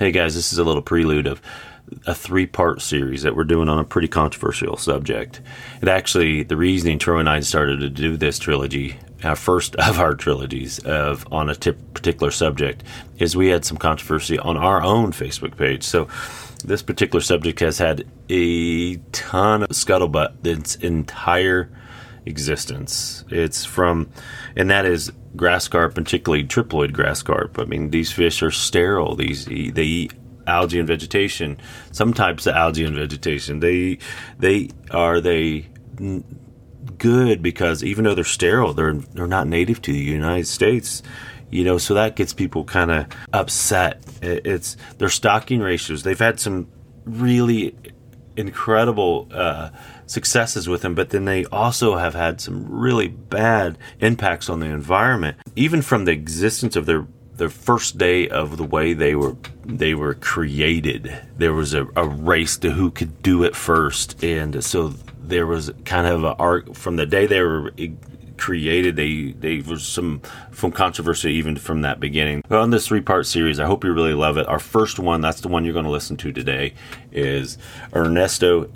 Hey guys, this is a little prelude of a three part series that we're doing on a pretty controversial subject. It actually, the reasoning Troy and I started to do this trilogy, our first of our trilogies of on a particular subject, is we had some controversy on our own Facebook page. So this particular subject has had a ton of scuttlebutt its entire existence. It's from, and that is grass carp, particularly triploid grass carp. I mean, these fish are sterile. These they eat algae and vegetation. Some types of algae and vegetation. They they are they good because even though they're sterile, they're they're not native to the United States. You know, so that gets people kind of upset. It's their stocking ratios. They've had some really incredible uh, successes with them, but then they also have had some really bad impacts on the environment, even from the existence of their their first day of the way they were they were created. There was a, a race to who could do it first, and so there was kind of a arc from the day they were created. They they was some from controversy even from that beginning. On this three part series, I hope you really love it. Our first one, that's the one you're going to listen to today, is Ernesto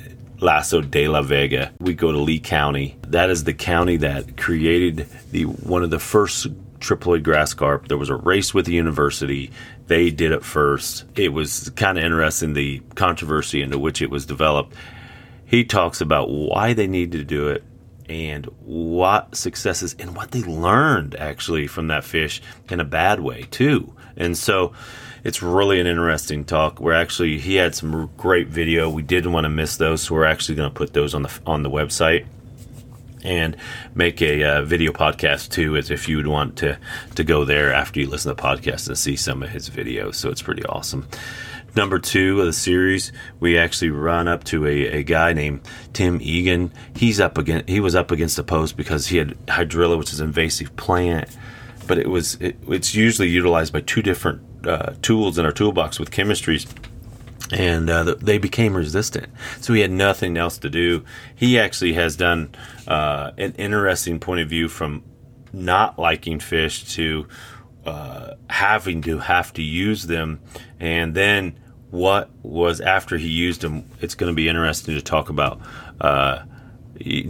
Lasso de la Vega. We go to Lee County. That is the county that created the one of the first triploid grass carp. There was a race with the university. They did it first. It was kind of interesting the controversy into which it was developed. He talks about why they needed to do it and what successes and what they learned actually from that fish in a bad way too. And so it's really an interesting talk. We're actually he had some great video. We didn't want to miss those, so we're actually going to put those on the on the website and make a uh, video podcast too as if you would want to to go there after you listen to the podcast and see some of his videos so it's pretty awesome number two of the series, we actually run up to a, a guy named Tim Egan. He's up against he was up against the post because he had hydrilla, which is an invasive plant, but it was it, it's usually utilized by two different uh, tools in our toolbox with chemistries. And uh, they became resistant, so he had nothing else to do. He actually has done uh, an interesting point of view from not liking fish to uh, having to have to use them, and then what was after he used them. It's going to be interesting to talk about, uh,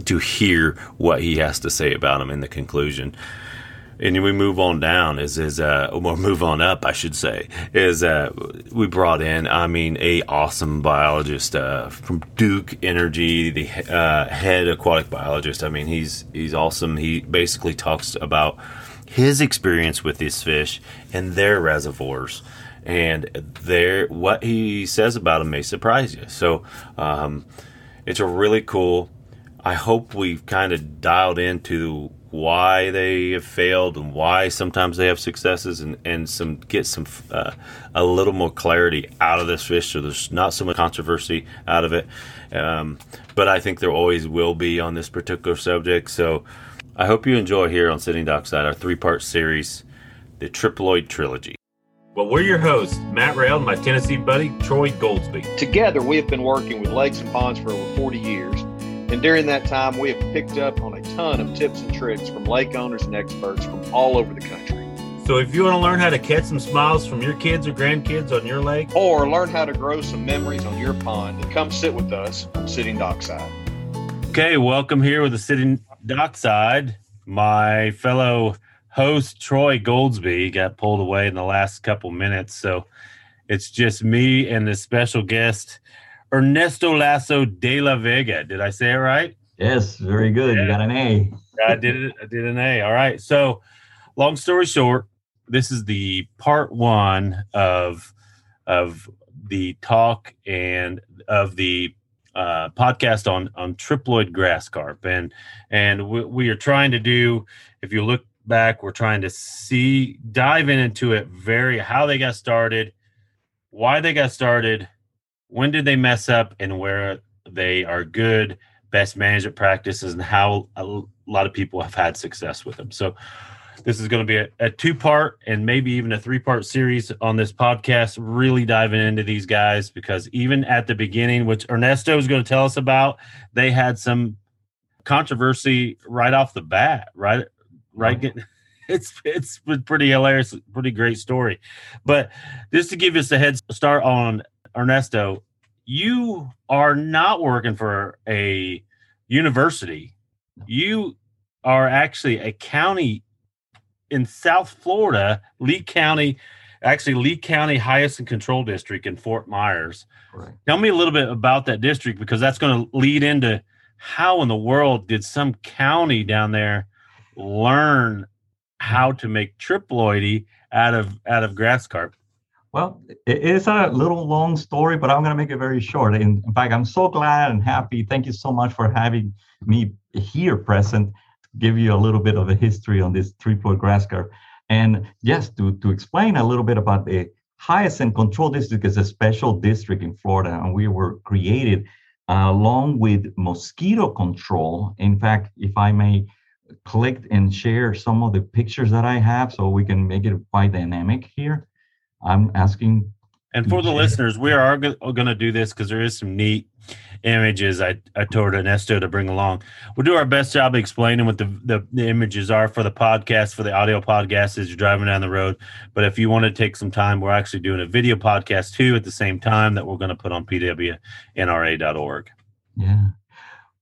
to hear what he has to say about them in the conclusion. And we move on down is is uh or move on up I should say is uh we brought in I mean a awesome biologist uh from Duke Energy the uh, head aquatic biologist I mean he's he's awesome he basically talks about his experience with these fish and their reservoirs and there what he says about them may surprise you. So um, it's a really cool. I hope we've kind of dialed into why they have failed and why sometimes they have successes and, and some get some uh, a little more clarity out of this fish so there's not so much controversy out of it um, but i think there always will be on this particular subject so i hope you enjoy here on sitting dockside our three part series the triploid trilogy well, we're your hosts, Matt Rail and my Tennessee buddy, Troy Goldsby. Together, we have been working with lakes and ponds for over 40 years. And during that time, we have picked up on a ton of tips and tricks from lake owners and experts from all over the country. So if you want to learn how to catch some smiles from your kids or grandkids on your lake, or learn how to grow some memories on your pond, then come sit with us on Sitting Dockside. Okay, welcome here with the Sitting Dockside. My fellow host Troy Goldsby got pulled away in the last couple minutes, so it's just me and the special guest Ernesto Lasso de la Vega. Did I say it right? Yes, very good. Yeah. You got an A. I did it. I did an A. All right. So, long story short, this is the part one of of the talk and of the uh, podcast on on triploid grass carp, and and we, we are trying to do. If you look back. We're trying to see, dive in into it very how they got started, why they got started, when did they mess up, and where they are good, best management practices, and how a lot of people have had success with them. So, this is going to be a, a two part and maybe even a three part series on this podcast, really diving into these guys because even at the beginning, which Ernesto is going to tell us about, they had some controversy right off the bat, right right? it's it's a pretty hilarious, pretty great story. But just to give us a head start on Ernesto, you are not working for a university. You are actually a county in South Florida, Lee County, actually Lee County Hyacinth Control District in Fort Myers. Right. Tell me a little bit about that district because that's going to lead into how in the world did some county down there learn how to make triploidy out of out of grass carp? Well, it is a little long story, but I'm going to make it very short. In, in fact, I'm so glad and happy. Thank you so much for having me here present give you a little bit of a history on this triploid grass carp. And yes, to, to explain a little bit about the Hyacinth Control District is a special district in Florida, and we were created uh, along with mosquito control. In fact, if I may click and share some of the pictures that I have so we can make it quite dynamic here. I'm asking and for the listeners, we are going to do this because there is some neat images I, I told Ernesto to bring along. We'll do our best job explaining what the, the, the, images are for the podcast, for the audio podcast as you're driving down the road. But if you want to take some time, we're actually doing a video podcast too at the same time that we're going to put on pwnra.org. Yeah.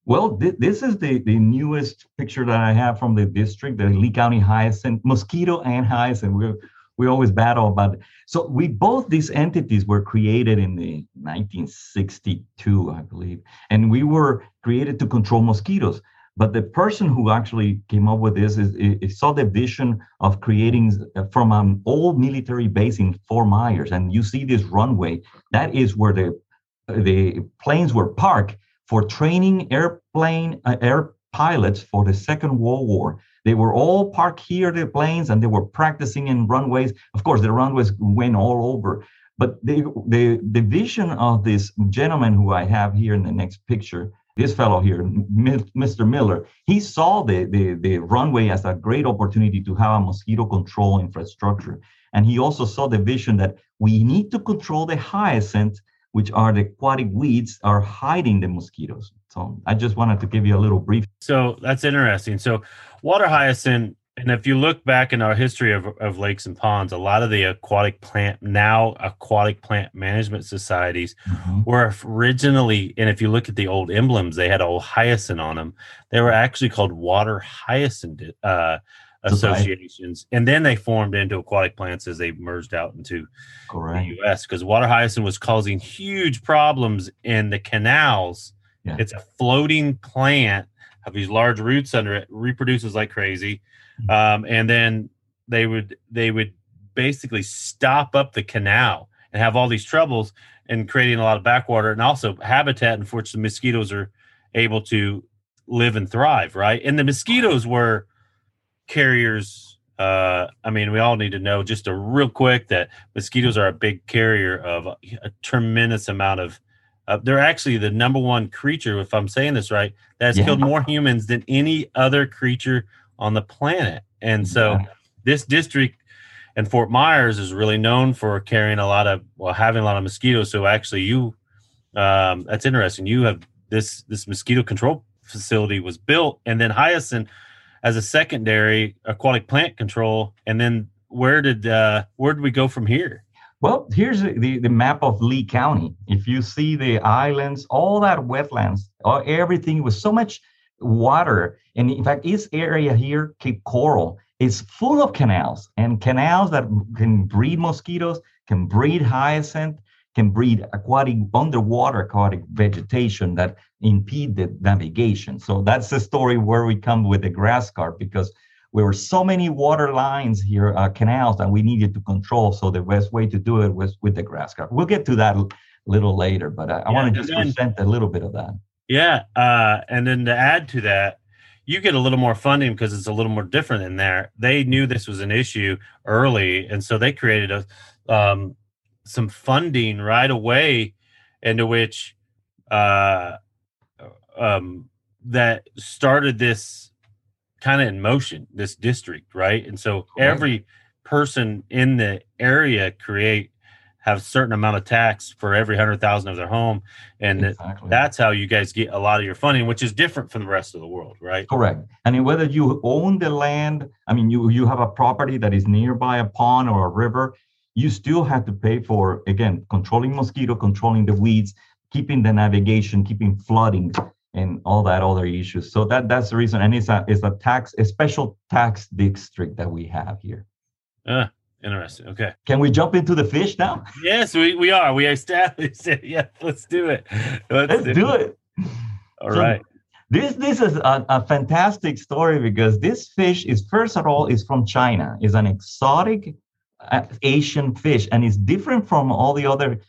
Well, th- this is the, the newest picture that I have from the district, the Lee County Hyacinth, mosquito and hyacinth. We're we always battle about. So we both these entities were created in the 1962, I believe, and we were created to control mosquitoes. But the person who actually came up with this is, is saw the vision of creating uh, from an old military base in Fort Myers, and you see this runway. That is where the the planes were parked for training airplane uh, air pilots for the Second World War. They were all parked here, the planes, and they were practicing in runways. Of course, the runways went all over. But the, the, the vision of this gentleman who I have here in the next picture, this fellow here, Mr. Miller, he saw the, the, the runway as a great opportunity to have a mosquito control infrastructure. And he also saw the vision that we need to control the hyacinth, which are the aquatic weeds, are hiding the mosquitoes. So I just wanted to give you a little brief. So that's interesting. So water hyacinth, and if you look back in our history of, of lakes and ponds, a lot of the aquatic plant, now aquatic plant management societies, mm-hmm. were originally, and if you look at the old emblems, they had old hyacinth on them. They were actually called water hyacinth uh, associations, and then they formed into aquatic plants as they merged out into Correct. the U.S. Because water hyacinth was causing huge problems in the canals yeah. It's a floating plant have these large roots under it, reproduces like crazy, mm-hmm. um, and then they would they would basically stop up the canal and have all these troubles and creating a lot of backwater and also habitat in which the mosquitoes are able to live and thrive. Right, and the mosquitoes were carriers. Uh, I mean, we all need to know just a real quick that mosquitoes are a big carrier of a, a tremendous amount of uh, they're actually the number one creature, if I'm saying this right, that has yeah. killed more humans than any other creature on the planet. And so yeah. this district and Fort Myers is really known for carrying a lot of, well, having a lot of mosquitoes. So actually, you, um, that's interesting. You have this this mosquito control facility was built, and then Hyacinth as a secondary aquatic plant control. And then where did uh, where did we go from here? Well, here's the, the map of Lee County. If you see the islands, all that wetlands, all, everything with so much water. And in fact, this area here, Cape Coral, is full of canals and canals that can breed mosquitoes, can breed hyacinth, can breed aquatic underwater aquatic vegetation that impede the navigation. So that's the story where we come with the grass carp because there were so many water lines here, uh, canals that we needed to control. So the best way to do it was with the grass carp. We'll get to that a little later, but I, I want to just then, present a little bit of that. Yeah, uh, and then to add to that, you get a little more funding because it's a little more different in there. They knew this was an issue early, and so they created a um, some funding right away, into which uh, um, that started this kind of in motion this district right and so every person in the area create have a certain amount of tax for every hundred thousand of their home, and exactly. that's how you guys get a lot of your funding, which is different from the rest of the world, right? Correct. I And whether you own the land, I mean, you you have a property that is nearby a pond or a river, you still have to pay for again controlling mosquito, controlling the weeds, keeping the navigation, keeping flooding, and all that other issues. So that that's the reason, and it's a it's a tax a special tax district that we have here. Uh, interesting. Okay. Can we jump into the fish now? Yes, we, we are. We established it. Yeah, let's do it. Let's, let's do, do it. it. All so right. This this is a, a fantastic story because this fish is first of all is from China. is an exotic uh, Asian fish and it's different from all the other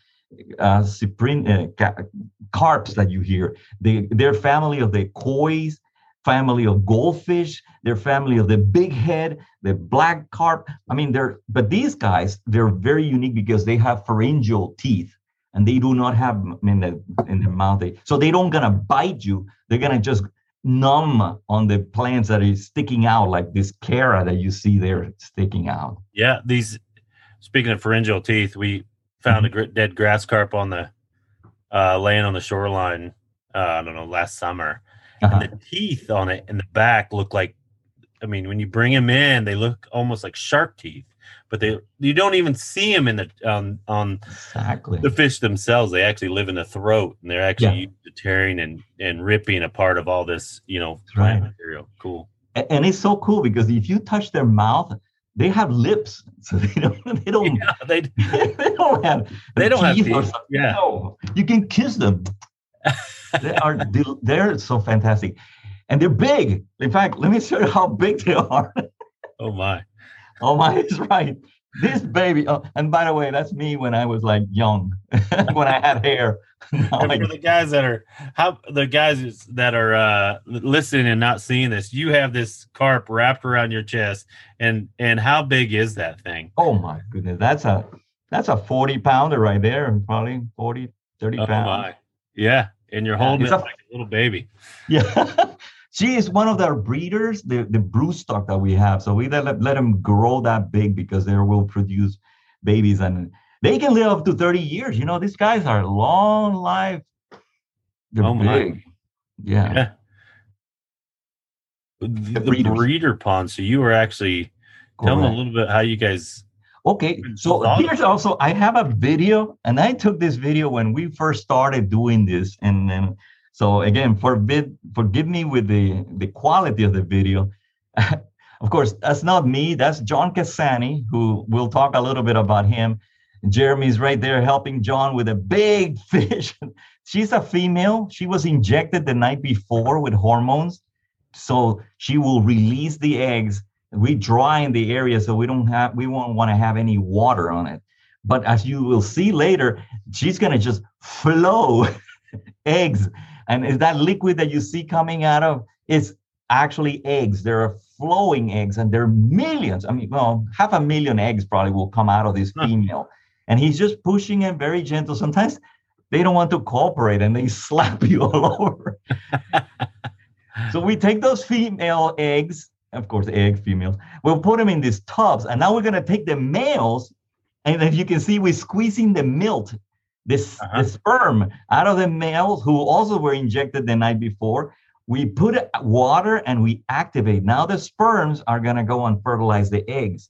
uh, cyprin, uh, carps that you hear. They, they're family of the koi's, family of goldfish, they're family of the big head, the black carp. I mean, they're, but these guys, they're very unique because they have pharyngeal teeth and they do not have in the, in the mouth. So they don't gonna bite you. They're gonna just numb on the plants that is sticking out like this chara that you see there sticking out. Yeah, these speaking of pharyngeal teeth, we found mm-hmm. a dead grass carp on the uh, laying on the shoreline. Uh, I don't know last summer, uh-huh. and the teeth on it in the back look like. I mean, when you bring them in, they look almost like shark teeth, but they you don't even see them in the on on exactly. the fish themselves. They actually live in the throat, and they're actually yeah. tearing and and ripping apart part of all this, you know, plant right. material. Cool. And it's so cool because if you touch their mouth, they have lips, so they don't. They don't. Yeah, they, they don't have. They don't have teeth. Yeah, no, you can kiss them. they are. They're so fantastic, and they're big. In fact, let me show you how big they are. oh my! Oh my! Is right. This baby. Oh, and by the way, that's me when I was like young, when I had hair. and for the guys that are how the guys that are uh, listening and not seeing this, you have this carp wrapped around your chest, and and how big is that thing? Oh my goodness, that's a that's a forty pounder right there, and probably 40, 30 oh pounds. My. Yeah, and you're holding yeah, it a, like a little baby. Yeah. she is one of our breeders, the, the brood stock that we have. So we let, let them grow that big because they will produce babies and they can live up to 30 years. You know, these guys are long life. They're oh big. Yeah. yeah. The, the breeder pond. So you were actually tell me a little bit how you guys Okay, so here's also I have a video, and I took this video when we first started doing this, and then so again, forbid forgive me with the the quality of the video. of course, that's not me. That's John Cassani, who we'll talk a little bit about him. Jeremy's right there helping John with a big fish. She's a female. She was injected the night before with hormones. So she will release the eggs. We dry in the area so we don't have we won't want to have any water on it. But as you will see later, she's gonna just flow eggs. And is that liquid that you see coming out of is actually eggs. There are flowing eggs, and there are millions. I mean, well, half a million eggs probably will come out of this female and he's just pushing it very gentle. Sometimes they don't want to cooperate and they slap you all over. so we take those female eggs, of course, egg females, we'll put them in these tubs, and now we're gonna take the males, and as you can see, we're squeezing the milk, this uh-huh. the sperm out of the males who also were injected the night before. We put water and we activate. Now the sperms are gonna go and fertilize the eggs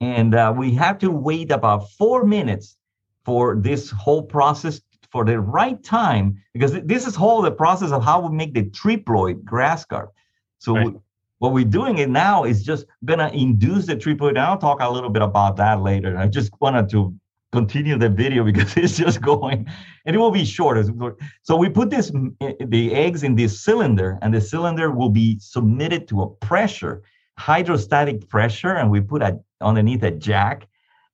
and uh, we have to wait about four minutes for this whole process for the right time because this is whole the process of how we make the triploid grass carp. So right. we, what we're doing it now is just gonna induce the triploid. And I'll talk a little bit about that later. I just wanted to continue the video because it's just going and it will be short. So we put this the eggs in this cylinder and the cylinder will be submitted to a pressure hydrostatic pressure and we put a underneath a jack.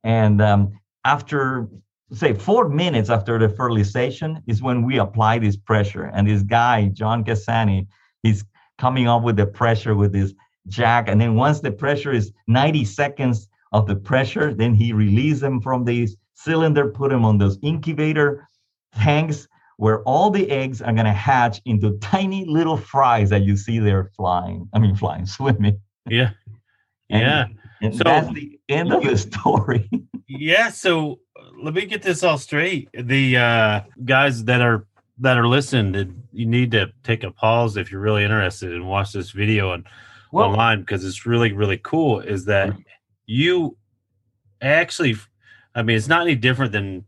And um, after, say, four minutes after the fertilization is when we apply this pressure. And this guy, John Cassani, he's coming up with the pressure with this jack. And then once the pressure is 90 seconds of the pressure, then he releases them from this cylinder, put them on those incubator tanks where all the eggs are going to hatch into tiny little fries that you see there flying. I mean, flying, swimming. Yeah. yeah. And So- that's the end of the story. Yeah, so uh, let me get this all straight. The uh, guys that are that are listening, you need to take a pause if you're really interested and watch this video on Well, online because it's really really cool. Is that you actually? I mean, it's not any different than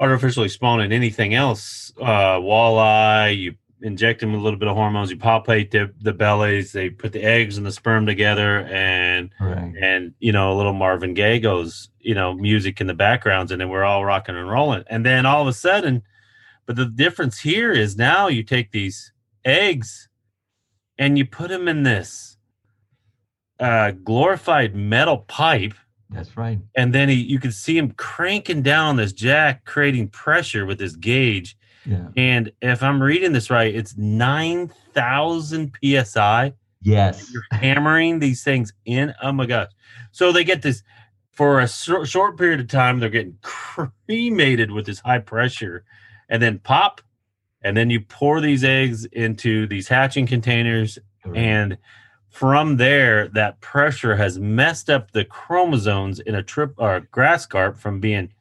artificially spawning anything else. Uh, walleye, you inject them with a little bit of hormones, you palpate the the bellies, they put the eggs and the sperm together, and right. and you know a little marvin gaye goes you know music in the backgrounds and then we're all rocking and rolling and then all of a sudden but the difference here is now you take these eggs and you put them in this uh glorified metal pipe That's right. and then he you can see him cranking down this jack creating pressure with this gauge Yeah. and if i'm reading this right it's 9000 psi Yes. you're hammering these things in. Oh my gosh! So they get this for a short, short period of time. They're getting cremated with this high pressure, and then pop, and then you pour these eggs into these hatching containers, Correct. and from there, that pressure has messed up the chromosomes in a triploid grass carp from being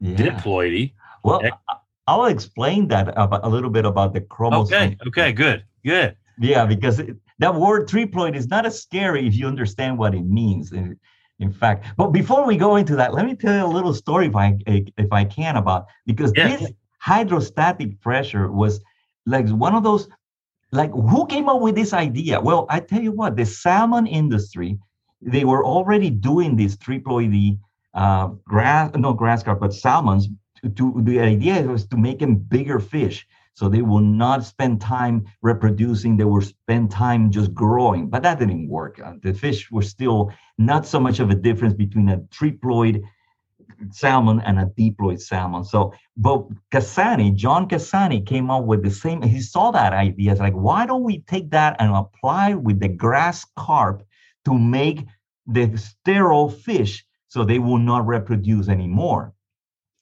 yeah. diploidy. Well, I'll explain that about, a little bit about the chromosome. Okay, okay, good, good. Yeah, because it, that word triploid is not as scary if you understand what it means. In, in fact, but before we go into that, let me tell you a little story if I if I can about because Yes. this hydrostatic pressure was like one of those like who came up with this idea? Well, I tell you what, the salmon industry, they were already doing this triploidy uh, grass, no grass carp, but salmons. To, to the idea was to make them bigger fish, so they will not spend time reproducing. They will spend time just growing. But that didn't work. Uh, the fish were still not so much of a difference between a triploid salmon and a diploid salmon. So, but Cassani, John Cassani came up with the same. He saw that idea. It's like, why don't we take that and apply with the grass carp to make the sterile fish so they will not reproduce anymore?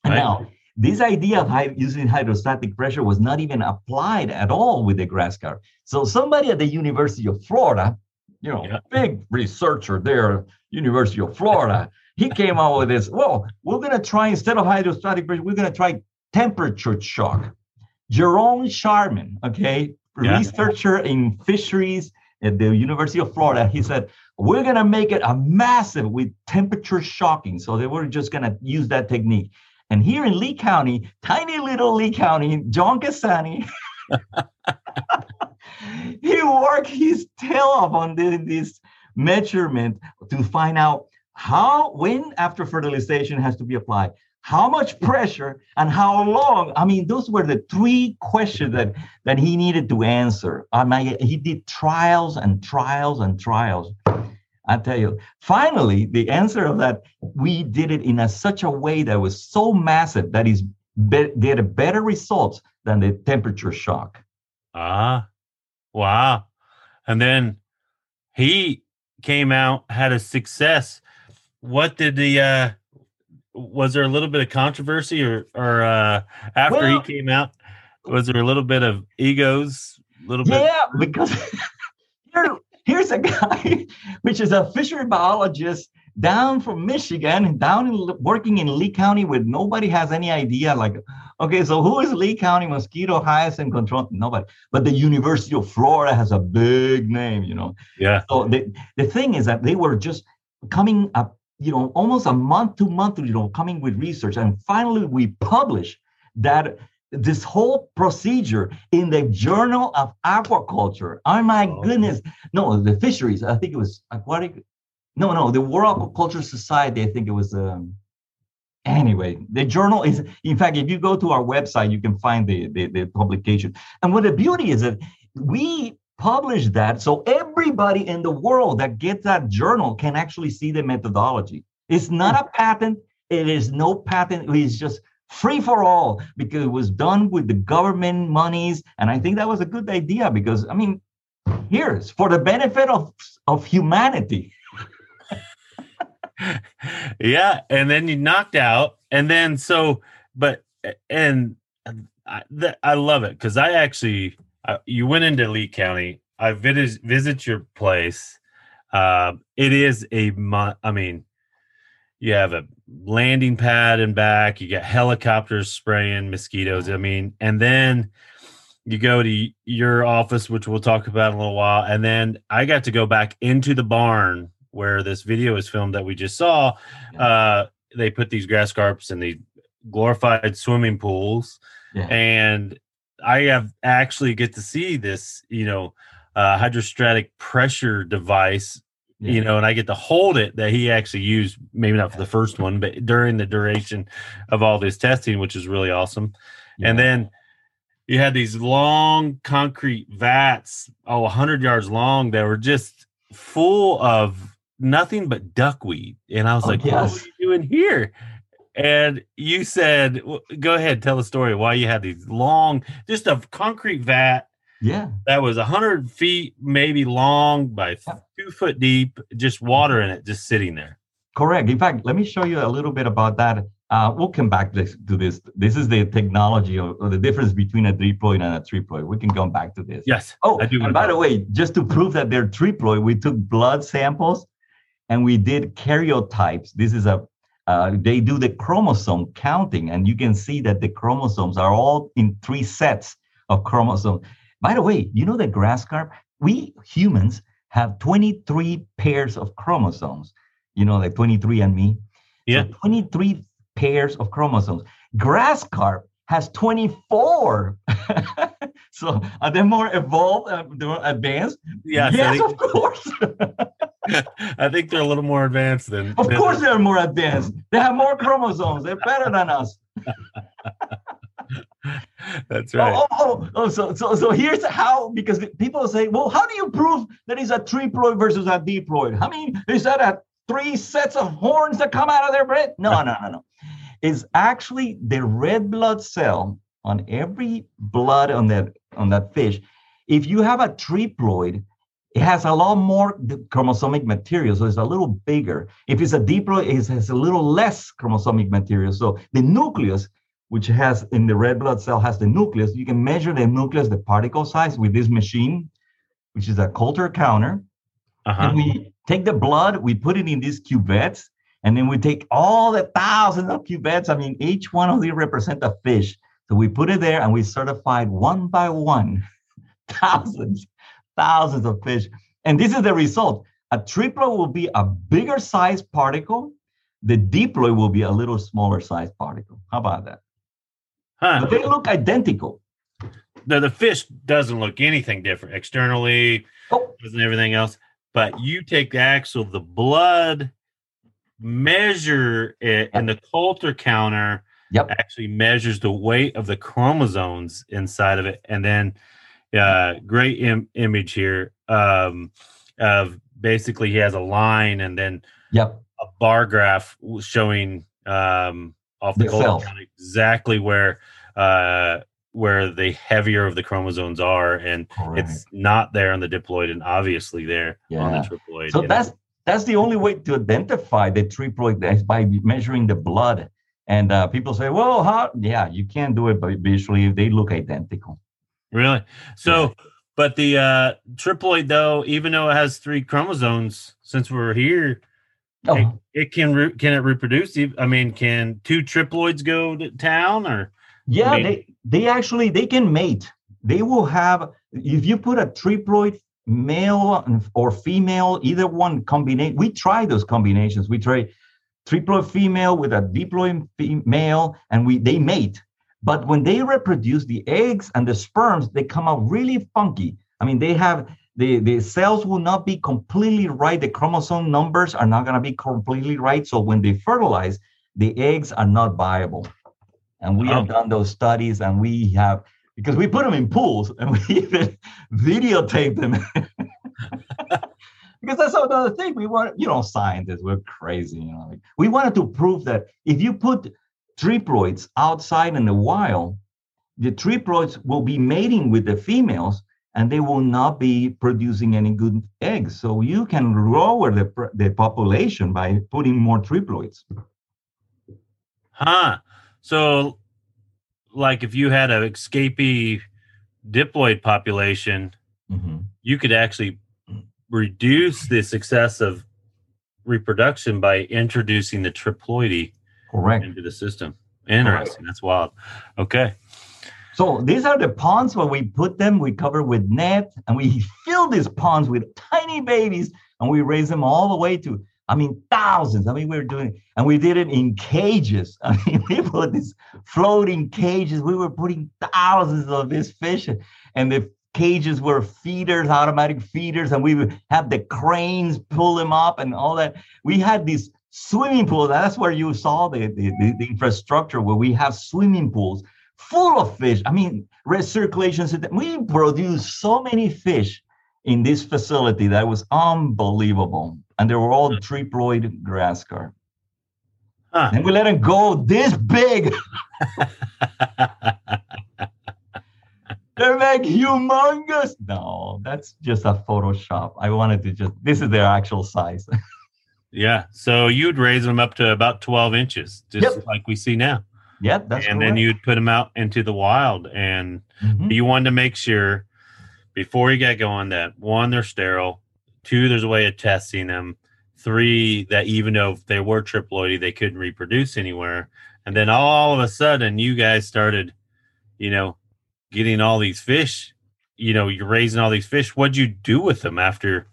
Right. now, this idea of using hydrostatic pressure was not even applied at all with the grass carp. So somebody at the University of Florida, you know, Yeah. big researcher there, University of Florida, he came out with this. Well, we're going to try instead of hydrostatic pressure, we're going to try temperature shock. Jerome Shireman, okay, Yeah. researcher in fisheries at the University of Florida, he said, we're going to make it a massive with temperature shocking. So they were just going to use that technique. And here in Lee County, tiny little Lee County, John Cassani, he worked his tail off on this measurement to find out how, when after fertilization has to be applied, how much pressure and how long. I mean, those were the three questions that that he needed to answer. I mean, he did trials and trials and trials. I tell you, finally, the answer of that, we did it in a, such a way that was so massive that is get a better results than the temperature shock. Ah, wow. And then he came out, had a success. What did the uh was there a little bit of controversy or or uh after Well- he came out, was there a little bit of egos? A little bit Yeah, because here, here's a guy, which is a fishery biologist down from Michigan, down in, working in Lee County, where nobody has any idea. Like, okay, so who is Lee County mosquito hyacinth control? Nobody. But the University of Florida has a big name, you know. yeah. So the, the thing is that they were just coming up, you know, almost a month to month, you know, coming with research. And finally we published that this whole procedure in the Journal of Aquaculture. Oh my Oh. goodness. No, the fisheries. I think it was aquatic. No, no, the World Aquaculture Society. I think it was um anyway, the journal is in fact, if you go to our website, you can find the, the, the publication. And what the beauty is that we publish that so everybody in the world that gets that journal can actually see the methodology. It's not a patent, it is no patent, it's just free for all because it was done with the government monies. And I think that was a good idea because I mean, here's for the benefit of, of humanity. yeah, and then you knocked out, and then so, but and I, I love it because I actually I, you went into Lee County. I visit visit your place. Uh, it is a, I mean, you have a landing pad and back. You got helicopters spraying mosquitoes. I mean, and then you go to your office, which we'll talk about in a little while, and then I got to go back into the barn where this video is filmed that we just saw. Uh, they put these grass carps in the glorified swimming pools, Yeah. and I have actually get to see this, you know, uh, hydrostatic pressure device Yeah. you know, and I get to hold it that he actually used, maybe not for the first one, but during the duration of all this testing, which is really awesome. And then you had these long concrete vats, oh, 100 yards long, that were just full of nothing but duckweed. And I was Oh, like, yes. what are you doing here? And you said, w- go ahead, tell the story why you had these long, just a concrete vat yeah. that was a hundred feet maybe long by Yeah. two foot deep, just water in it, just sitting there. Correct. In fact, let me show you a little bit about that. Uh, we'll come back this, to this. This is the technology or, or the difference between a diploid and a triploid. We can come back to this. Yes. Oh, and by the way, just to prove that they're triploid, we took blood samples and we did karyotypes. This is a uh, they do the chromosome counting, and you can see that the chromosomes are all in three sets of chromosomes. By the way, you know the grass carp? We humans have 23 pairs of chromosomes. You know, like 23 and me. Yeah. So 23 pairs of chromosomes. Grass carp has 24. so are they more evolved, uh, more advanced? Yes. yes I, think, of course. I think they're a little more advanced than. of than- course they're more advanced. They have more chromosomes. They're better than us. That's oh, right. Oh, oh, oh, oh, so, so, so here's how, because people say, well, how do you prove that it's a triploid versus a diploid? I mean, is that a three sets of horns that come out of their brain? No, no, no, no. It's actually the red blood cell on every blood on that on that fish. If you have a triploid, it has a lot more chromosomic material, so it's a little bigger. If it's a diploid, it has a little less chromosomic material. So the nucleus, which has in the red blood cell, has the nucleus. You can measure the nucleus, the particle size with this machine, which is a Coulter counter. Uh-huh. And we take the blood, we put it in these cuvettes, and then we take all the thousands of cuvettes. I mean, each one of these represent a fish. So we put it there and we certified one by one thousands, thousands of fish. And this is the result. A triploid will be a bigger size particle. The diploid will be a little smaller size particle. How about that? Huh. But they look identical. The, the fish doesn't look anything different externally, Oh, doesn't everything else. But you take the actual the blood, measure it, and the Coulter counter Yep. actually measures the weight of the chromosomes inside of it, and then uh, great Im- image here um, of basically he has a line and then yep. a bar graph showing um, off the Coulter exactly where uh, where the heavier of the chromosomes are, and it's not there on the diploid and obviously there on Yeah. the triploid. So that's that's the only way to identify the triploid is by measuring the blood. And uh, people say, "Well, how?" Yeah, you can't do it visually; they look identical. Really so. But the uh, triploid, though, even though it has three chromosomes, since we're here, Oh, it, it can re- can it reproduce? I mean, can two triploids go to town or? yeah, mate. they they actually they can mate. They will have if you put a triploid male or female, either one combination. We try those combinations. We try triploid female with a diploid male, and we they mate. But when they reproduce the eggs and the sperms, they come out really funky. I mean, they have the, the cells will not be completely right. The chromosome numbers are not going to be completely right. So when they fertilize, the eggs are not viable. And we have Oh. done those studies and we have, because we put them in pools and we even videotape them. because that's another thing. We want, you know, scientists, we're crazy. You know, like, we wanted to prove that if you put triploids outside in the wild, the triploids will be mating with the females and they will not be producing any good eggs. So you can lower the, the population by putting more triploids. Huh. So, like, if you had an escapee diploid population, Mhm. you could actually reduce the success of reproduction by introducing the triploidy Correct. into the system. Interesting. That's wild. Okay. So these are the ponds where we put them, we cover with net, and we fill these ponds with tiny babies, and we raise them all the way to, I mean, thousands. I mean, we were doing, and we did it in cages. I mean, we put these floating cages. We were putting thousands of these fish, and the cages were feeders, automatic feeders, and we would have the cranes pull them up and all that. We had these swimming pool. That's where you saw the, the, the, infrastructure where we have swimming pools full of fish. I mean, recirculation system. We produce so many fish in this facility that was unbelievable. And they were all hmm. triploid grass carp. Huh. And we let them go this big. They're like humongous. No, that's just a Photoshop. I wanted to just, this is their actual size. yeah. So you'd raise them up to about 12 inches, just Yep. like we see now. that's and then you'd put them out into the wild. And Mhm. you wanted to make sure before you got going that one, they're sterile, two, there's a way of testing them, three, that even though they were triploidy, they couldn't reproduce anywhere. And then all of a sudden, you guys started, you know, getting all these fish. You know, you're raising all these fish. What'd you do with them after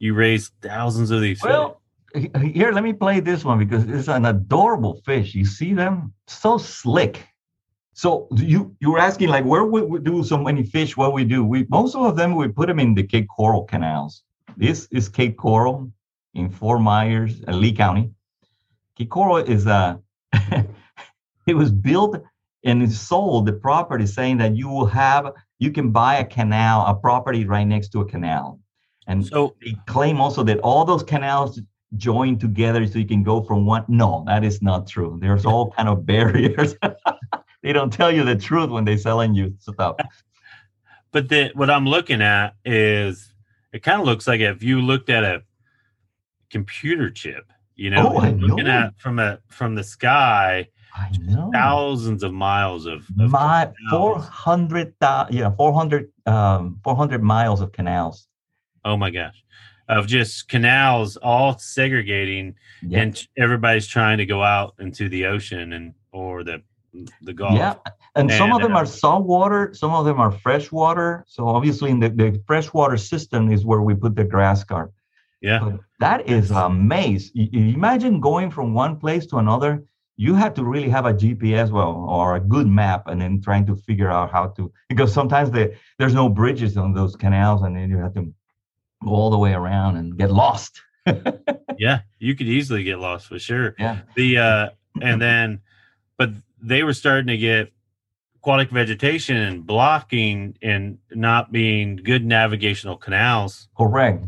you raised thousands of these? Well, he- here, let me play this one because it's an adorable fish. You see them? So slick. So you you were asking like where would we do so many fish? What we do? We most of them we put them in the Cape Coral canals. This is Cape Coral in Fort Myers, uh, Lee County. Cape Coral is a it was built and sold the property saying that you will have you can buy a canal, a property right next to a canal. And so they claim also that all those canals join together so you can go from one no that is not true. There's all kind of barriers. They don't tell you the truth when they're selling you stuff. But the, what I'm looking at is it kind of looks like if you looked at a computer chip, you know, Oh, looking know. at from a from the sky, i know. thousands of miles of, of my canals. 400 yeah 400 um 400 miles of canals. Oh my gosh, of just canals all segregating, yeah and everybody's trying to go out into the ocean and or the the Gulf. yeah and some of them uh, are salt water some of them are freshwater. so obviously in the, the freshwater system is where we put the grass carp yeah, But that is a maze. Imagine going from one place to another. You have to really have a GPS well or a good map, and then trying to figure out how to because sometimes the, there's no bridges on those canals, and then you have to go all the way around and get lost. yeah. You could easily get lost for sure. Yeah. the uh and then but they were starting to get aquatic vegetation and blocking and not being good navigational canals Correct.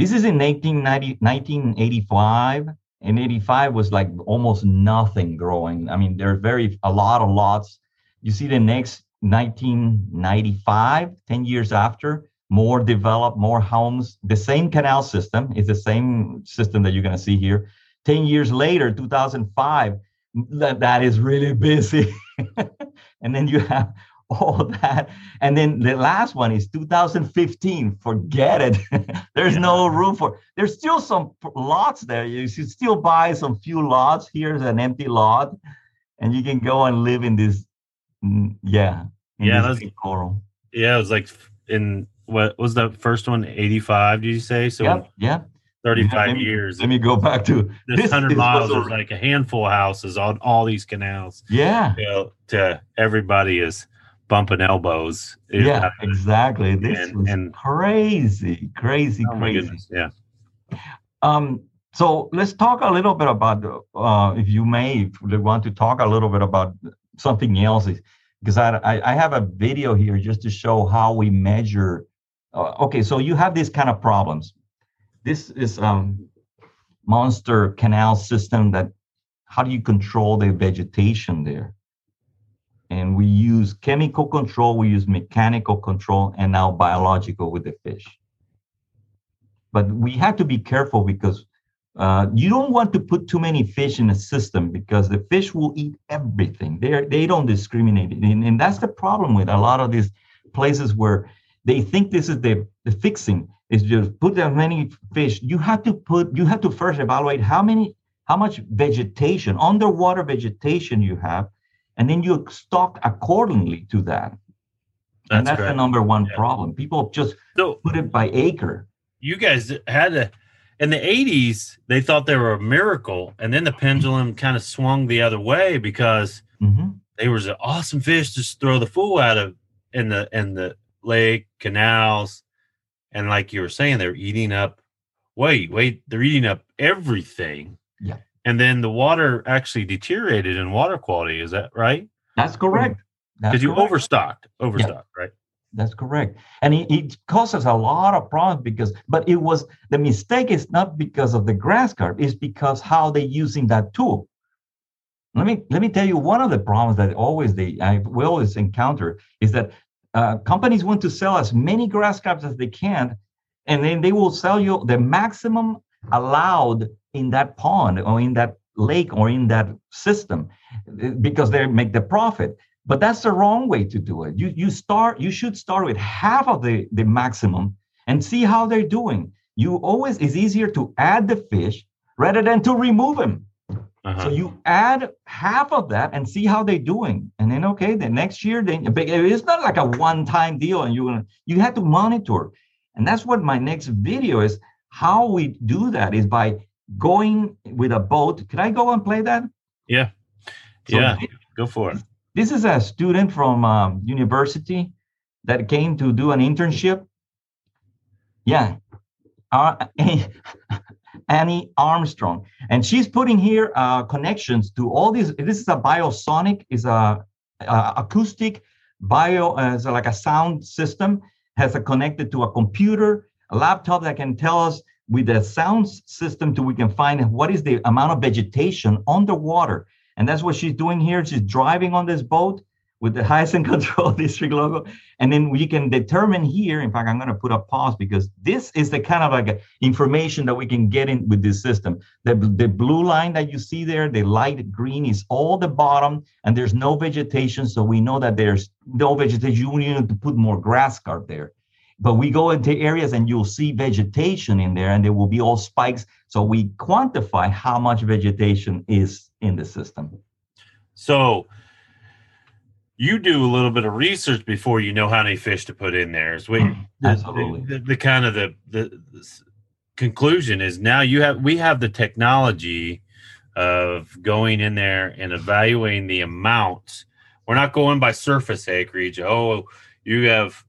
This is in 1990, 1985, and 85 was like almost nothing growing. I mean, there's very a lot of lots. You see the next 1995, 10 years after, more developed, more homes, the same canal system. It's the same system that you're going to see here. 10 years later, 2005, that, that is really busy. and then you have all that. And then the last one is 2015. Forget it. There's no room for. There's still some lots there. You should still buy some few lots. Here's an empty lot, and you can go and live in this. mm, Yeah. in Yeah, this Cape Coral. yeah it was like in what was the first one 85 did you say so Yeah. Yeah. 35 Let me- years Let me go back to this this 100 miles is like a handful of houses on all these canals Yeah. you know, to everybody is bumping elbows Yeah. Exactly. This and- was and- crazy, crazy, oh crazy. goodness yeah Um, so let's talk a little bit about, uh, if you may, if you want to talk a little bit about something else, because I, I, I have a video here just to show how we measure. Uh, okay, so you have these kind of problems. This is um, monster canal system that, how do you control the vegetation there? And we use chemical control, we use mechanical control, and now biological with the fish but we have to be careful because uh, you don't want to put too many fish in a system because the fish will eat everything. They they don't discriminate, and, and that's the problem with a lot of these places where they think this is the, the fixing. is just put as many fish. You have to put you have to first evaluate how many how much vegetation, underwater vegetation you have, and then you stock accordingly to that. That's and that's the number one yeah. problem. People just so, put it by acre. You guys had to in the 80s they thought they were a miracle and then the pendulum kind of swung the other way because mm-hmm. they was an awesome fish to throw the fool out of in the in the lake canals and like you were saying they're eating up wait wait they're eating up everything yeah and then the water actually deteriorated in water quality is that right that's correct because you correct. overstocked overstocked yeah. right that's correct. And it, it causes a lot of problems because, but it was the mistake is not because of the grass carp, it's because how they're using that tool. Let me let me tell you one of the problems that always they I we always encounter is that uh, companies want to sell as many grass carps as they can, and then they will sell you the maximum allowed in that pond or in that lake or in that system because they make the profit. But that's the wrong way to do it. You you start you should start with half of the the maximum and see how they're doing. You always it's easier to add the fish rather than to remove them uh-huh. so you add half of that and see how they're doing. And then okay the next year then it's not like a one time deal and you're gonna you have to monitor. And that's what my next video is. How we do that is by going with a boat. Can i go and play that? Yeah. So yeah. go for it. this is a student from um, university that came to do an internship. Yeah, uh, Annie Armstrong, and she's putting here uh, connections to all these. This is a biosonic, is a, a acoustic bio, uh, like a sound system. Has a connected to a computer, a laptop that can tell us with the sound system, to we can find what is the amount of vegetation underwater and that's what she's doing here. She's driving on this boat with the Hyacinth Control District logo. And then we can determine here, in fact, I'm going to put a pause because this is the kind of like information that we can get in with this system. The, the blue line that you see there, the light green is all the bottom and there's no vegetation. So we know that there's no vegetation. You need to put more grass carp there. But we go into areas and you'll see vegetation in there and there will be all spikes. So we quantify how much vegetation is in the system. So you do a little bit of research before you know how many fish to put in there. Is what hmm, Absolutely. The, the, the, kind of the, the, the conclusion is now you have we have the technology of going in there and evaluating the amount. We're not going by surface acreage. Oh, you have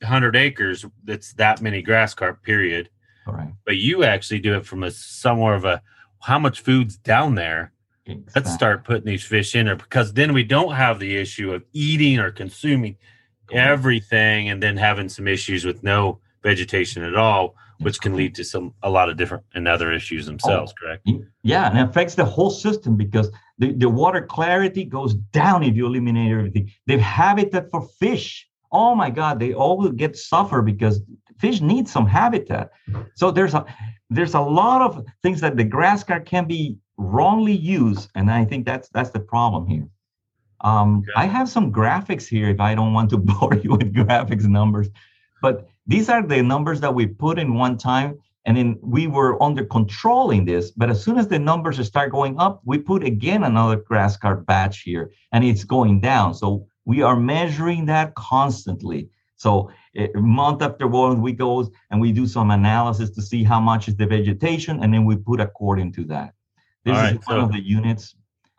100 acres that's that many grass carp period all right but you actually do it from a somewhere of a how much food's down there exactly. let's start putting these fish in there because then we don't have the issue of eating or consuming everything and then having some issues with no vegetation at all which can lead to some a lot of different and other issues oh, themselves oh, correct yeah and it affects the whole system because the, the water clarity goes down if you eliminate everything. The habitat for fish. Oh my god they all get suffer because fish need some habitat. So there's a there's a lot of things that the grass carp can be wrongly used and i think that's that's the problem here um, okay. i have some graphics here if i don't want to bore you with graphics numbers but these are the numbers that we put in one time and then we were under controlling this but as soon as the numbers start going up we put again another grass carp batch here and it's going down so we are measuring that constantly. So it, month after month, we go and we do some analysis to see how much is the vegetation, and then we put according to that. This is one so, of the units.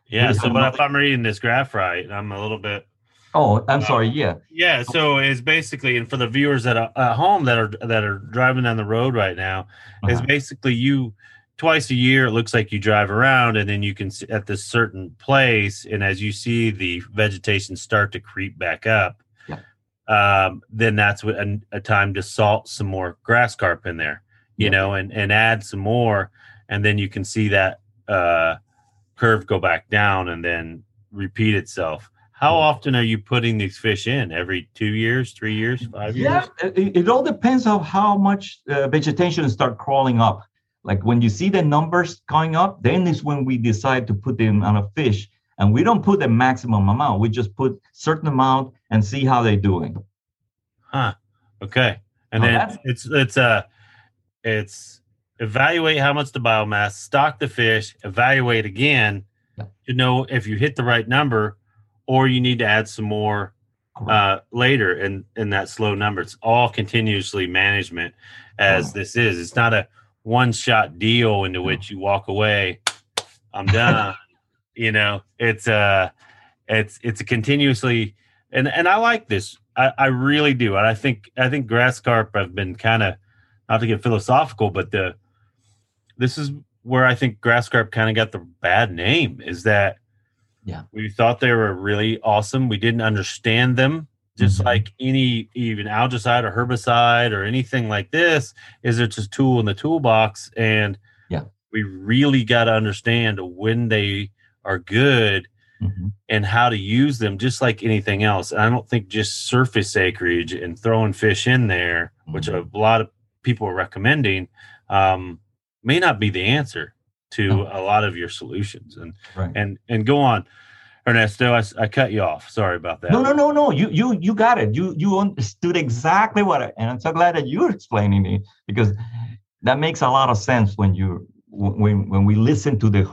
Yeah. so, but if I'm reading this graph right, I'm a little bit. Oh, I'm uh, sorry. Yeah. Yeah. So it's basically, and for the viewers that are at home that are that are driving down the road right now, uh-huh. is basically you twice a year it looks like you drive around and then you can see at this certain place and as you see the vegetation start to creep back up yeah. um, then that's what a, a, time to salt some more grass carp in there you yeah. know and and add some more and then you can see that uh, curve go back down and then repeat itself how often are you putting these fish in every two years three years five years yeah it, it all depends on how much uh, vegetation start crawling up like when you see the numbers going up, then is when we decide to put them on a fish. And we don't put the maximum amount. We just put certain amount and see how they're doing. Huh. Okay. And then it's it's uh it's evaluate how much the biomass, stock the fish, evaluate again to know if you hit the right number or you need to add some more uh, later in in that slow number. It's all continuously management as Oh. this is. It's not a one shot deal into which you walk away. I'm done. you know, it's a, it's it's a continuously and and I like this. I, I really do. And I think I think grass carp have been kind of not to get philosophical, but the this is where I think grass carp kind of got the bad name is that Yeah. we thought they were really awesome. We didn't understand them. Just Mhm. like any even algicide or herbicide or anything like this, is it's a tool in the toolbox. And Yeah. we really got to understand when they are good Mhm. and how to use them just like anything else. And I don't think just surface acreage and throwing fish in there, which Mhm. a lot of people are recommending, um, may not be the answer to No. a lot of your solutions. And Right. and and go on, Ernesto. I, I cut you off. Sorry about that. No, no, no, no. You, you, you got it. You, you understood exactly what. I, and I'm so glad that you're explaining it because that makes a lot of sense when you, when, when we listen to the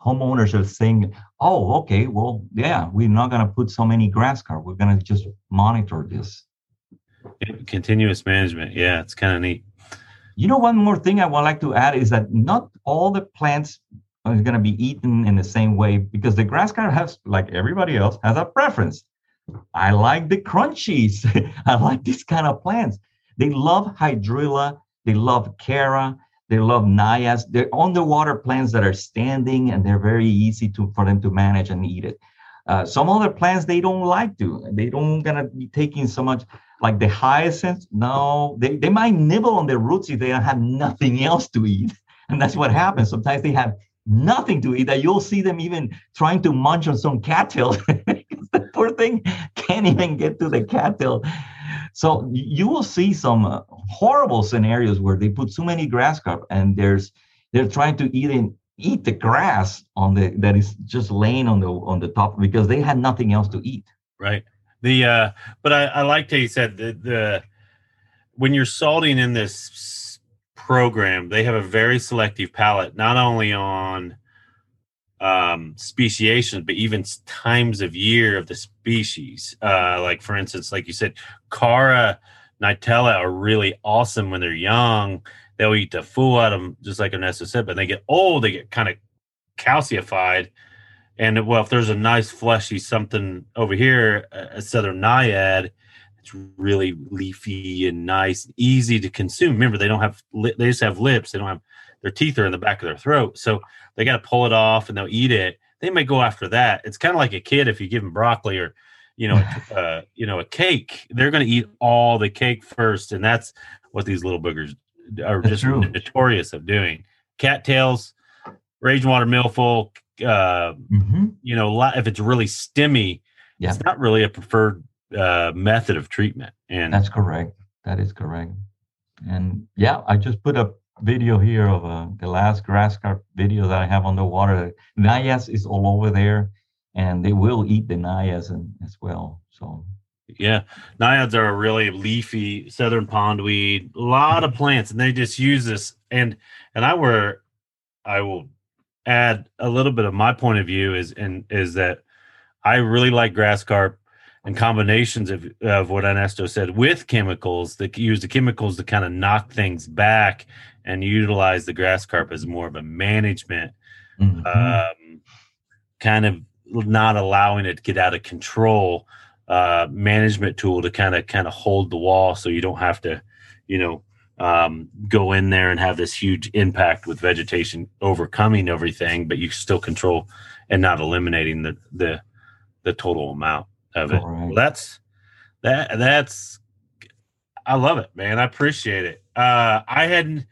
homeowners are saying, "Oh, okay, well, yeah, we're not gonna put so many grass carp. We're gonna just monitor this." Continuous management. Yeah, it's kind of neat. You know, one more thing I would like to add is that not all the plants are going to be eaten in the same way because the grass carp has, like everybody else, has a preference. I like the crunchies. I like these kind of plants. They love hydrilla. They love chara. They love najas. They're underwater plants that are standing and they're very easy to for them to manage and eat it. Uh, some other plants they don't like to. They don't gonna be taking so much like the hyacinths. No, they, they might nibble on the roots if they don't have nothing else to eat. And that's what happens. Sometimes they have nothing to eat that you'll see them even trying to munch on some cattail. the poor thing can't even get to the cattail. So you will see some uh, horrible scenarios where they put so many grass carp and there's they're trying to eat in, eat the grass on the that is just laying on the on the top because they had nothing else to eat. Right. The uh, but I, I liked how you said the the when you're salting in this program, they have a very selective palate, not only on um speciation but even times of year of the species uh like for instance like you said chara nitella are really awesome when they're young they'll eat the fool out of them just like Ernesto said but they get old they get kind of calcified and well if there's a nice fleshy something over here a a southern naiad it's really leafy and nice easy to consume remember they don't have they just have lips they don't have their teeth are in the back of their throat so they got to pull it off and they'll eat it. They may go after that. It's kind of like a kid if you give them broccoli or you know, uh, you know, a cake. They're going to eat all the cake first, and that's what these little boogers are That's just true. notorious of doing. Cattails, Eurasian water milfoil. Uh, Mhm. you know, if it's really stemmy, Yeah. it's not really a preferred uh, method of treatment. And That's correct. That is correct. And yeah, I just put a video here of uh, the last grass carp video that I have on the water. Najas is all over there, and they will eat the najas and, as well. So Yeah, naiads are a really leafy southern pondweed. A lot of plants, and they just use this. And and I were, I will add a little bit of my point of view is and is that I really like grass carp and combinations of of what Ernesto said with chemicals that use the chemicals to kind of knock things back and utilize the grass carp as more of a management mhm. um, kind of not allowing it to get out of control uh, management tool to kind of kind of hold the wall so you don't have to you know um, go in there and have this huge impact with vegetation overcoming everything but you still control and not eliminating the the the total amount of it. Correct. well, that's that that's i love it man. I appreciate it. Uh i hadn't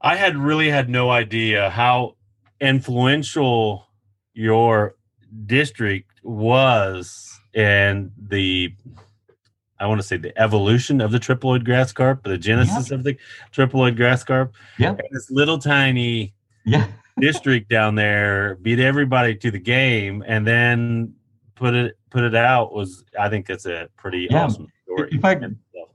i had really had no idea how influential your district was and the I want to say the evolution of the triploid grass carp, the genesis of the triploid grass carp. Yeah. And this little tiny yeah, district down there beat everybody to the game and then put it put it out was I think that's a pretty Yeah. awesome story. If I-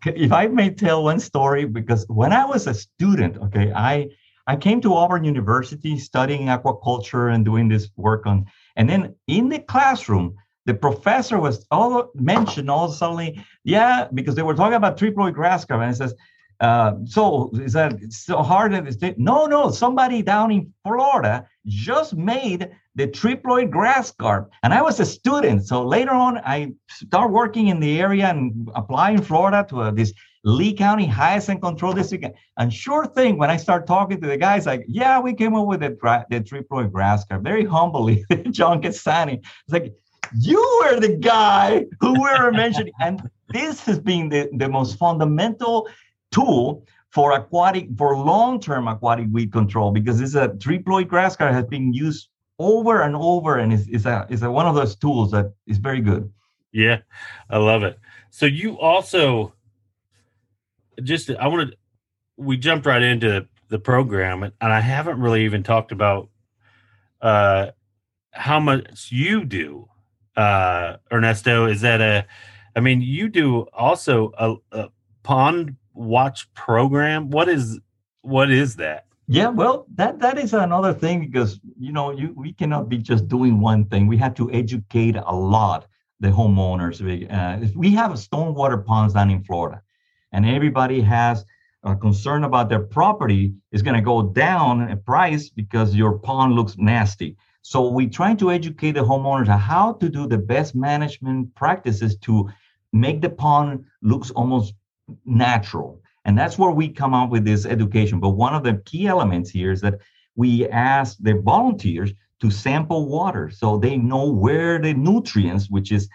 if I may tell one story, because when I was a student, okay, I I came to Auburn University studying aquaculture and doing this work on, and then in the classroom, the professor was all mentioned all suddenly, yeah, because they were talking about triploid grass carp, and it says, uh, so is that so hard? That no, no, somebody down in Florida just made the triploid grass carp. And I was a student. So later on, I start working in the area and applying Florida to uh, this Lee County Hyacinth Control District. And sure thing, when I start talking to the guys, like, yeah, we came up with the, the triploid grass carp. Very humbly, John Cassani. It's like, you were the guy who we were mentioning. And this has been the, the most fundamental tool for aquatic, for long-term aquatic weed control, because this is a triploid grass carp has been used over and over and is, is a is a, one of those tools that is very good yeah i love it so you also just i wanted we jumped right into the program and i haven't really even talked about uh how much you do uh ernesto is that a i mean you do also a, a pond watch program what is what is that yeah, well, that that is another thing because you know you we cannot be just doing one thing. We have to educate a lot the homeowners. Uh, we have a stormwater ponds down in Florida, and everybody has a concern about their property is going to go down in price because your pond looks nasty. So we try to educate the homeowners on how to do the best management practices to make the pond looks almost natural and that's where we come up with this education. But one of the key elements here is that we ask the volunteers to sample water so they know where the nutrients, which is,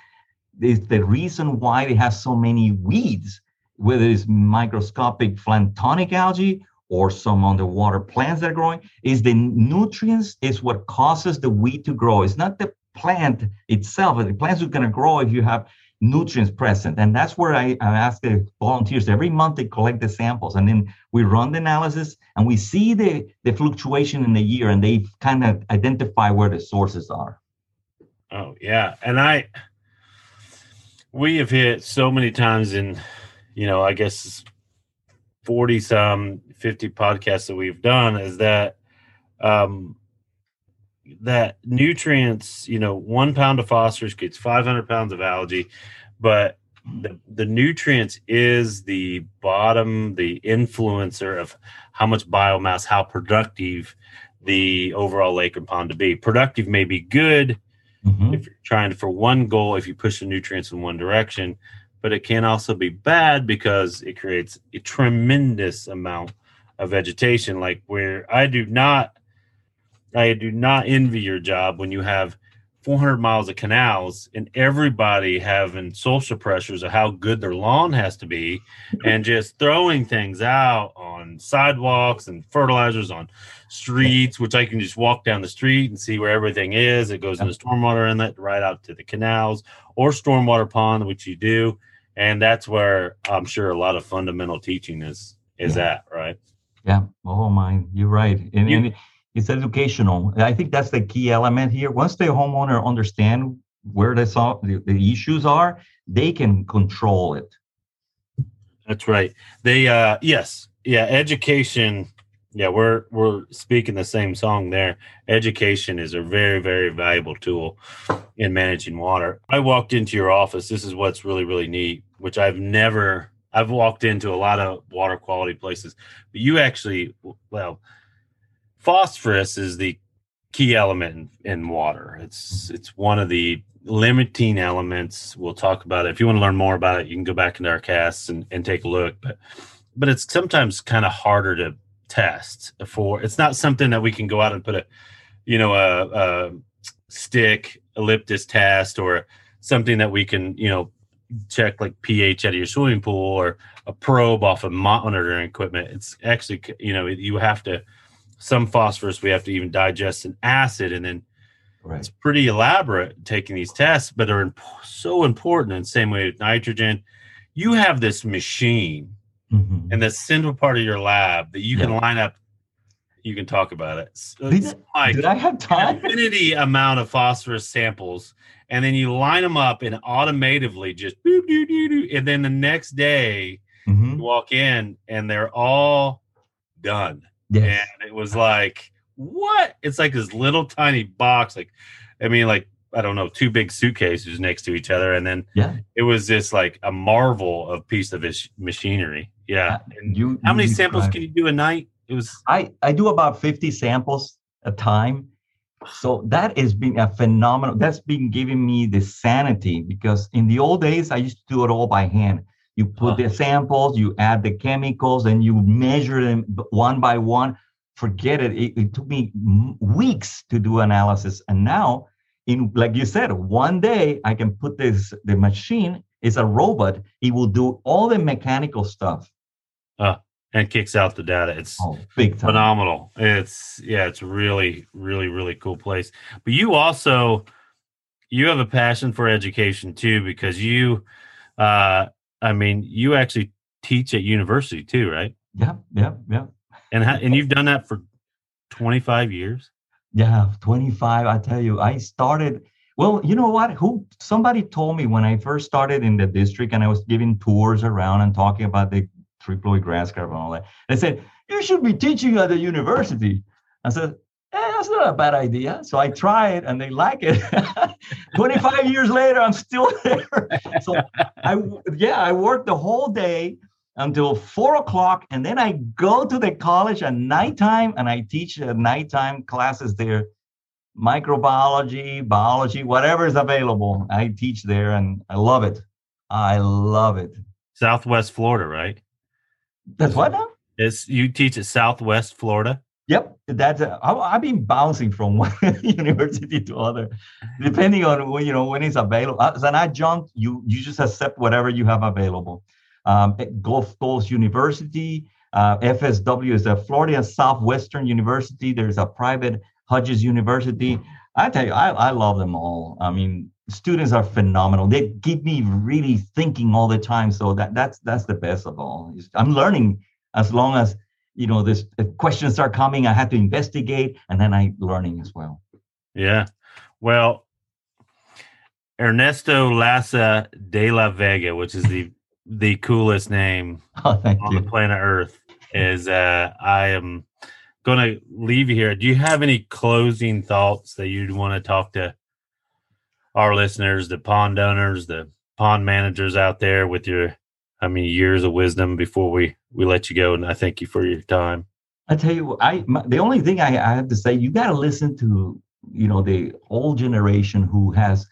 is the reason why they have so many weeds, whether it's microscopic planktonic algae or some underwater plants that are growing, is the nutrients is what causes the weed to grow. It's not the plant itself. The plants are going to grow if you have nutrients present. And that's where I, I ask the volunteers every month they collect the samples and then we run the analysis and we see the, the fluctuation in the year and they kind of identify where the sources are. Oh, yeah. And I, we have hit so many times in, you know, I guess 40 some 50 podcasts that we've done is that, um, that nutrients, you know, one pound of phosphorus gets 500 pounds of algae, but the, the nutrients is the bottom, the influencer of how much biomass, how productive the overall lake or pond to be. Productive may be good mm-hmm. if you're trying for one goal, if you push the nutrients in one direction, but it can also be bad because it creates a tremendous amount of vegetation. Like where I do not I do not envy your job when you have 400 miles of canals and everybody having social pressures of how good their lawn has to be and just throwing things out on sidewalks and fertilizers on streets, which I can just walk down the street and see where everything is. It goes in the stormwater inlet right out to the canals or stormwater pond, which you do. And that's where I'm sure a lot of fundamental teaching is is yeah. at, right? Yeah. Oh my, you're right. And, you, and it's educational. I think that's the key element here. Once the homeowner understand where the, the, the issues are, they can control it. That's right. They uh yes, yeah, education. Yeah, we're we're speaking the same song there. Education is a very very valuable tool in managing water. I walked into your office. This is what's really really neat, which I've never I've walked into a lot of water quality places, but you actually well, phosphorus is the key element in, in water. It's it's one of the limiting elements. We'll talk about it. If you want to learn more about it, you can go back into our casts and, and take a look. But but it's sometimes kind of harder to test for. It's not something that we can go out and put a you know a, a stick elliptis test or something that we can you know check like pH out of your swimming pool or a probe off of monitoring equipment. It's actually you know you have to some phosphorus we have to even digest an acid and then right. it's pretty elaborate taking these tests but they're imp- so important in the same way with nitrogen you have this machine mm-hmm. in the central part of your lab that you yeah. can line up you can talk about it so did, like did i have time infinity amount of phosphorus samples and then you line them up and automatively just boop, doo, doo, doo, and then the next day you walk in and they're all done. Yes. And it was like, what? It's like this little tiny box. Like, I mean, like, I don't know, two big suitcases next to each other. And then Yeah. it was just like a marvel of piece of machinery. Yeah. Uh, and You, how many you samples described- can you do a night? It was, I, I do about 50 samples a time. So that has been a phenomenal, that's been giving me the sanity because in the old days, I used to do it all by hand. You put Huh. the samples, you add the chemicals, and you measure them one by one. Forget it. It, it took me weeks to do analysis. And now, in like you said, one day I can put this, the machine is a robot. It will do all the mechanical stuff. And kicks out the data. It's Oh, phenomenal. It's yeah, it's really, really, really cool place. But you also you have a passion for education too, because you uh I mean you actually teach at university too, right? Yeah, yeah, yeah. And and you've done that for 25 years. Yeah, 25. I tell you, I started. Well, you know what? Who somebody told me when I first started in the district and I was giving tours around and talking about the triploid grass carp and all that. They said, you should be teaching at the university. I said, eh, that's not a bad idea. So I it and they like it. 25 years later, I'm still there. So I yeah, I work the whole day until four o'clock, and then I go to the college at nighttime and I teach at nighttime classes there, microbiology, biology, whatever is available. I teach there, and I love it. I love it. Southwest Florida, right? That's what now? It's you teach at Southwest Florida. Yep, that's. Uh, I, I've been bouncing from one university to other, depending on when you know when it's available. As an adjunct, you you just accept whatever you have available. Um, at Gulf Coast University, uh, FSW is a Florida Southwestern University. There's a private Hodges University. I tell you, I, I love them all. I mean, students are phenomenal. They keep me really thinking all the time. So that that's that's the best of all. I'm learning as long as you know this questions are coming. I have to investigate, and then I'm learning as well. Yeah. Well, Ernesto Lasso de la Vega, which is the the coolest name Oh, on the planet Earth, is uh I am gonna leave you here. Do you have any closing thoughts that you'd want to talk to our listeners, the pond owners, the pond managers out there with your I mean years of wisdom before we we let you go and I thank you for your time. I tell you, I my, the only thing I, I have to say, you got to listen to you know the old generation who has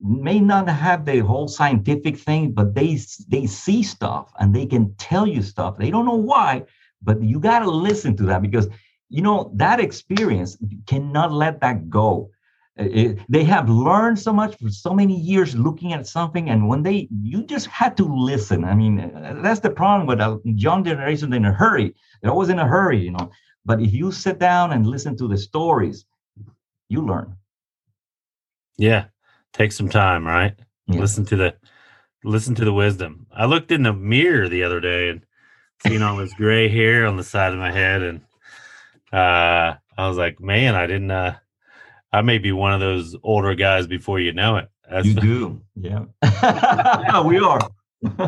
may not have the whole scientific thing, but they they see stuff and they can tell you stuff. They don't know why, but you got to listen to that because you know that experience you cannot let that go. It- they have learned so much for so many years looking at something, and when they you just had to listen. I mean, that's the problem with a young generation in a hurry. They're always in a hurry, you know. But if you sit down and listen to the stories, you learn. Yeah. Take some time, right? Yeah. Listen to the listen to the wisdom. I looked in the mirror the other day and seen all this gray hair on the side of my head and uh I was like, man, I didn't uh I may be one of those older guys before you know it. That's You do, yeah. we are.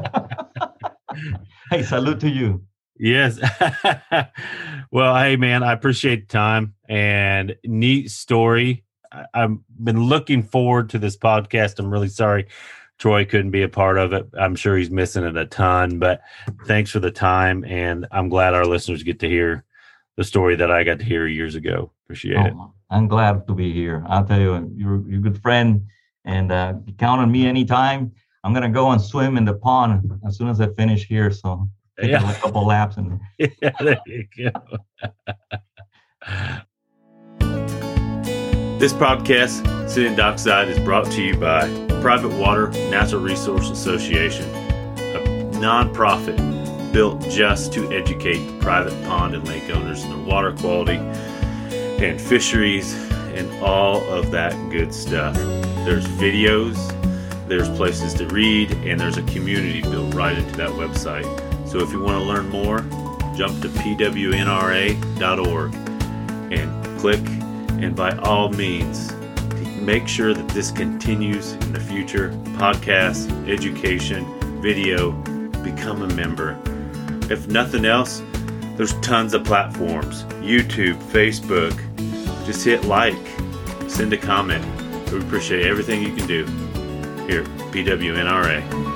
hey, salute to you. Yes. well, hey man, I appreciate the time and neat story. I, I've been looking forward to this podcast. I'm really sorry Troy couldn't be a part of it. I'm sure he's missing it a ton, but thanks for the time. And I'm glad our listeners get to hear the story that I got to hear years ago. Appreciate it. I'm glad to be here. I'll tell you, you're, you're a good friend, and uh, you count on me anytime. I'm gonna go and swim in the pond as soon as I finish here. So take Yeah. a couple laps and yeah, there you go. this podcast, Sitting Dockside, is brought to you by Private Water Natural Resource Association, a nonprofit built just to educate private pond and lake owners in their water quality and fisheries and all of that good stuff. There's videos, there's places to read, and there's a community built right into that website. So if you want to learn more, jump to pwnra.org and click, and by all means, make sure that this continues in the future. Podcast, education, video, become a member. If nothing else, there's tons of platforms YouTube, Facebook. Just hit like, send a comment. We appreciate everything you can do here PWNRA.